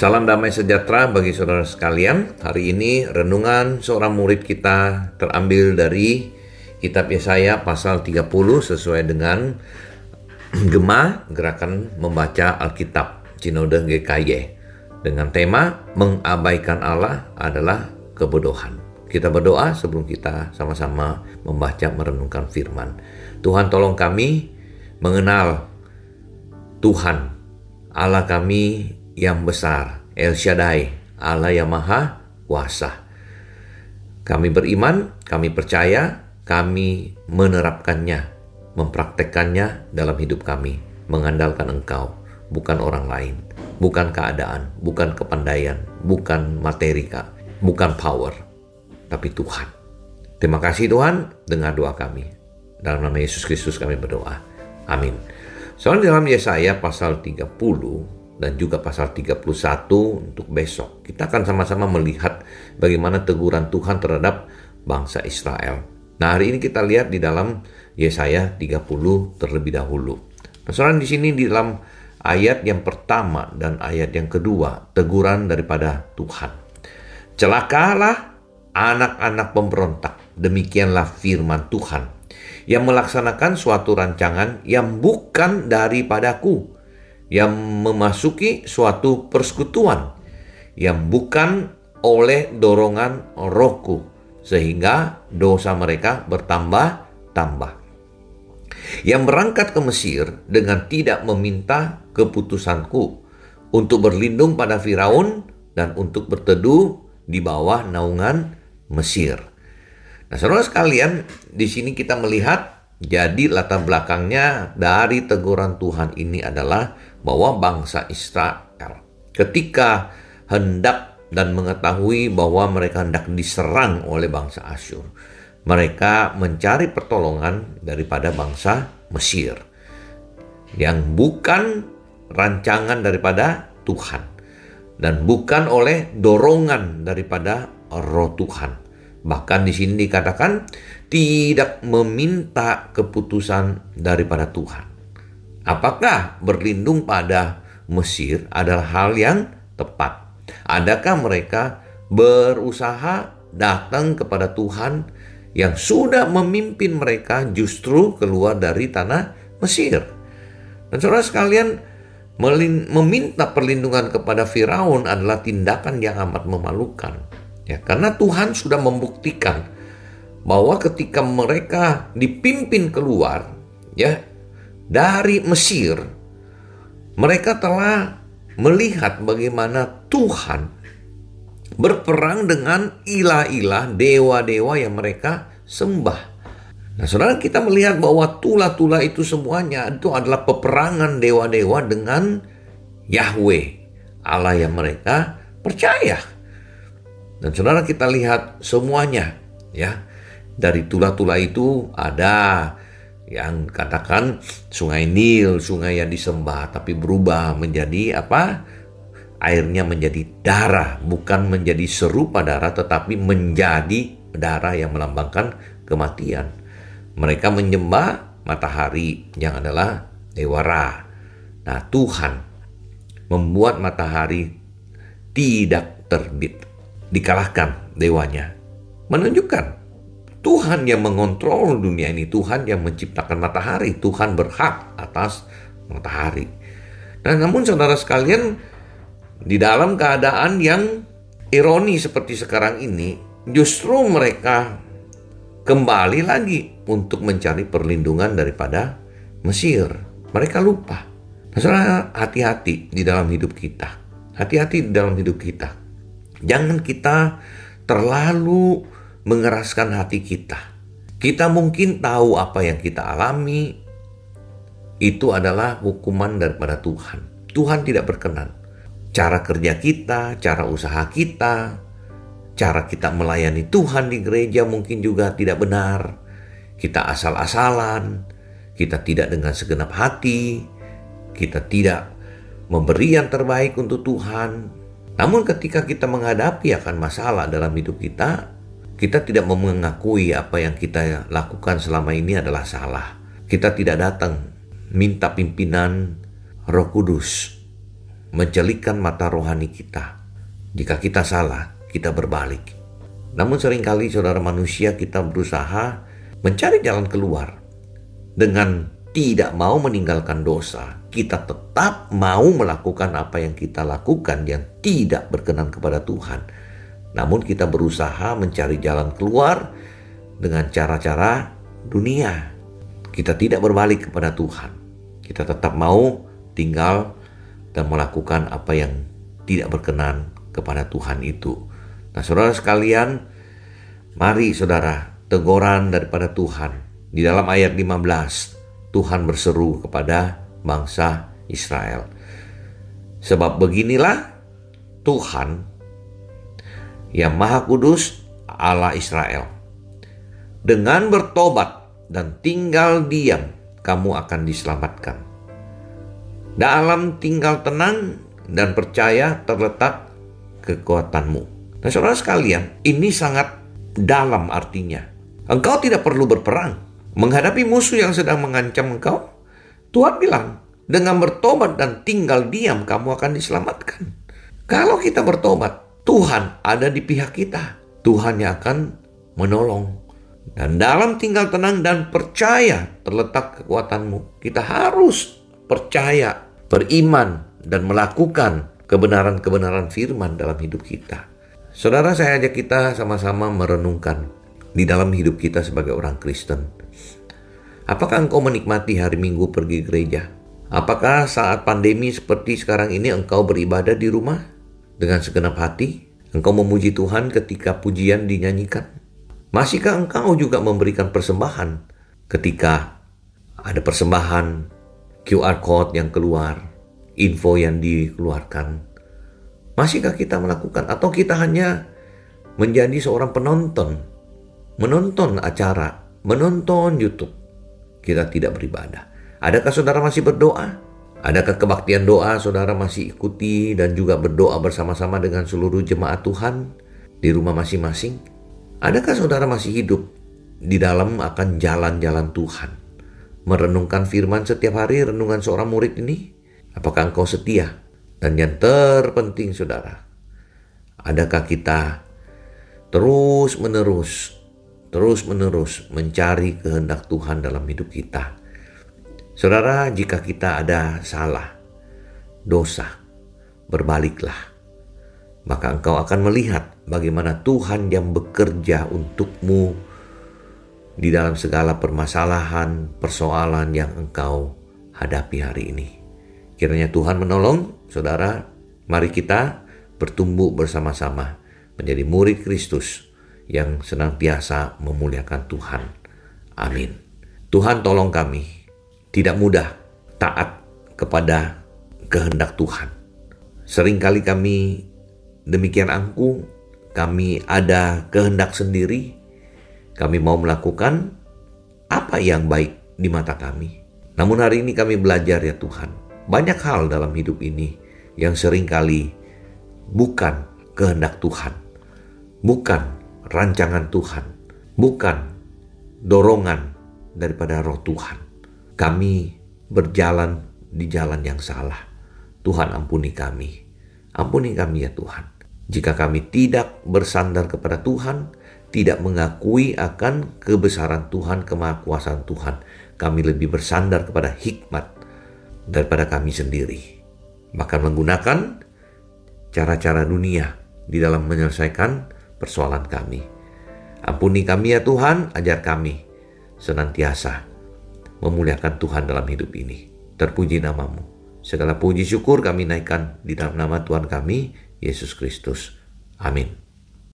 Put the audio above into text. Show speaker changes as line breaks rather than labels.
Salam damai sejahtera bagi saudara sekalian. Hari ini renungan seorang murid kita terambil dari kitab Yesaya pasal 30 sesuai dengan Gema Gerakan Membaca Alkitab Cinode GKY dengan tema mengabaikan Allah adalah kebodohan. Kita berdoa sebelum kita sama-sama membaca merenungkan firman. Tuhan tolong kami mengenal Tuhan Allah kami yang besar, El Shaddai, Allah yang maha kuasa. Kami beriman, kami percaya, kami menerapkannya, mempraktekkannya dalam hidup kami, mengandalkan Engkau, bukan orang lain, bukan keadaan, bukan kepandaian, bukan materi, bukan power, tapi Tuhan. Terima kasih Tuhan, dengar doa kami. Dalam nama Yesus Kristus kami berdoa. Amin. Soalnya dalam Yesaya pasal 30 dan juga pasal 31 untuk besok. Kita akan sama-sama melihat bagaimana teguran Tuhan terhadap bangsa Israel. Nah, hari ini kita lihat di dalam Yesaya 30 terlebih dahulu. Persoalan di sini di dalam ayat yang pertama dan ayat yang kedua, teguran daripada Tuhan. Celakalah anak-anak pemberontak, demikianlah firman Tuhan, yang melaksanakan suatu rancangan yang bukan daripadaku, yang memasuki suatu persekutuan yang bukan oleh dorongan rohku sehingga dosa mereka bertambah-tambah. Yang berangkat ke Mesir dengan tidak meminta keputusanku untuk berlindung pada Firaun dan untuk berteduh di bawah naungan Mesir. Nah, saudara sekalian, di sini kita melihat jadi latar belakangnya dari teguran Tuhan ini adalah bahwa bangsa Israel ketika hendak dan mengetahui bahwa mereka hendak diserang oleh bangsa Asyur, mereka mencari pertolongan daripada bangsa Mesir yang bukan rancangan daripada Tuhan dan bukan oleh dorongan daripada roh Tuhan. Bahkan di sini dikatakan tidak meminta keputusan daripada Tuhan. Apakah berlindung pada Mesir adalah hal yang tepat? Adakah mereka berusaha datang kepada Tuhan yang sudah memimpin mereka justru keluar dari tanah Mesir? Dan saudara sekalian, meminta perlindungan kepada Firaun adalah tindakan yang amat memalukan. Ya, karena Tuhan sudah membuktikan bahwa ketika mereka dipimpin keluar, ya dari Mesir, mereka telah melihat bagaimana Tuhan berperang dengan ilah-ilah dewa-dewa yang mereka sembah. Nah, saudara kita melihat bahwa tula-tula itu semuanya itu adalah peperangan dewa-dewa dengan Yahweh, Allah yang mereka percaya. Dan saudara kita lihat semuanya ya. Dari tula-tula itu ada yang katakan sungai Nil, sungai yang disembah tapi berubah menjadi apa? Airnya menjadi darah, bukan menjadi serupa darah tetapi menjadi darah yang melambangkan kematian. Mereka menyembah matahari yang adalah dewa Ra. Nah, Tuhan membuat matahari tidak terbit, dikalahkan dewanya. Menunjukkan Tuhan yang mengontrol dunia ini, Tuhan yang menciptakan matahari, Tuhan berhak atas matahari. Dan namun saudara sekalian, di dalam keadaan yang ironi seperti sekarang ini, justru mereka kembali lagi untuk mencari perlindungan daripada Mesir. Mereka lupa. Saudara, hati-hati di dalam hidup kita. Hati-hati di dalam hidup kita. Jangan kita terlalu mengeraskan hati kita. Kita mungkin tahu apa yang kita alami itu adalah hukuman daripada Tuhan. Tuhan tidak berkenan. Cara kerja kita, cara usaha kita, cara kita melayani Tuhan di gereja mungkin juga tidak benar. Kita asal-asalan, kita tidak dengan segenap hati, kita tidak memberi yang terbaik untuk Tuhan. Namun ketika kita menghadapi akan masalah dalam hidup kita, kita tidak mengakui apa yang kita lakukan selama ini adalah salah. Kita tidak datang minta pimpinan Roh Kudus mencelikkan mata rohani kita. Jika kita salah, kita berbalik. Namun sering kali saudara manusia kita berusaha mencari jalan keluar dengan tidak mau meninggalkan dosa. Kita tetap mau melakukan apa yang kita lakukan yang tidak berkenan kepada Tuhan. Namun kita berusaha mencari jalan keluar dengan cara-cara dunia. Kita tidak berbalik kepada Tuhan. Kita tetap mau tinggal dan melakukan apa yang tidak berkenan kepada Tuhan itu. Nah, saudara sekalian, mari saudara, teguran daripada Tuhan. Di dalam ayat 15, Tuhan berseru kepada bangsa Israel. Sebab beginilah Tuhan yang Maha Kudus Allah Israel. Dengan bertobat dan tinggal diam, kamu akan diselamatkan. Dalam tinggal tenang dan percaya terletak kekuatanmu. Nah saudara sekalian, ini sangat dalam artinya. Engkau tidak perlu berperang. Menghadapi musuh yang sedang mengancam engkau, Tuhan bilang, dengan bertobat dan tinggal diam kamu akan diselamatkan. Kalau kita bertobat, Tuhan ada di pihak kita. Tuhan yang akan menolong. Dan dalam tinggal tenang dan percaya terletak kekuatanmu. Kita harus percaya, beriman, dan melakukan kebenaran-kebenaran firman dalam hidup kita. Saudara saya ajak kita sama-sama merenungkan di dalam hidup kita sebagai orang Kristen. Apakah engkau menikmati hari Minggu pergi gereja? Apakah saat pandemi seperti sekarang ini engkau beribadah di rumah dengan segenap hati? Engkau memuji Tuhan ketika pujian dinyanyikan? Masihkah engkau juga memberikan persembahan ketika ada persembahan QR code yang keluar, info yang dikeluarkan? Masihkah kita melakukan atau kita hanya menjadi seorang penonton, menonton acara, menonton YouTube? kita tidak beribadah. Adakah saudara masih berdoa? Adakah kebaktian doa saudara masih ikuti dan juga berdoa bersama-sama dengan seluruh jemaat Tuhan di rumah masing-masing? Adakah saudara masih hidup di dalam akan jalan-jalan Tuhan? Merenungkan firman setiap hari renungan seorang murid ini? Apakah engkau setia? Dan yang terpenting saudara, adakah kita terus menerus terus-menerus mencari kehendak Tuhan dalam hidup kita. Saudara, jika kita ada salah, dosa, berbaliklah. Maka engkau akan melihat bagaimana Tuhan yang bekerja untukmu di dalam segala permasalahan, persoalan yang engkau hadapi hari ini. Kiranya Tuhan menolong, saudara, mari kita bertumbuh bersama-sama menjadi murid Kristus yang senantiasa memuliakan Tuhan. Amin. Tuhan tolong kami tidak mudah taat kepada kehendak Tuhan. Seringkali kami demikian angkuh, kami ada kehendak sendiri, kami mau melakukan apa yang baik di mata kami. Namun hari ini kami belajar ya Tuhan, banyak hal dalam hidup ini yang sering kali bukan kehendak Tuhan, bukan rancangan Tuhan, bukan dorongan daripada roh Tuhan. Kami berjalan di jalan yang salah. Tuhan ampuni kami. Ampuni kami ya Tuhan. Jika kami tidak bersandar kepada Tuhan, tidak mengakui akan kebesaran Tuhan, kemahakuasaan Tuhan, kami lebih bersandar kepada hikmat daripada kami sendiri. Bahkan menggunakan cara-cara dunia di dalam menyelesaikan persoalan kami. Ampuni kami ya Tuhan, ajar kami senantiasa memuliakan Tuhan dalam hidup ini. Terpuji namamu. Segala puji syukur kami naikkan di dalam nama Tuhan kami, Yesus Kristus. Amin.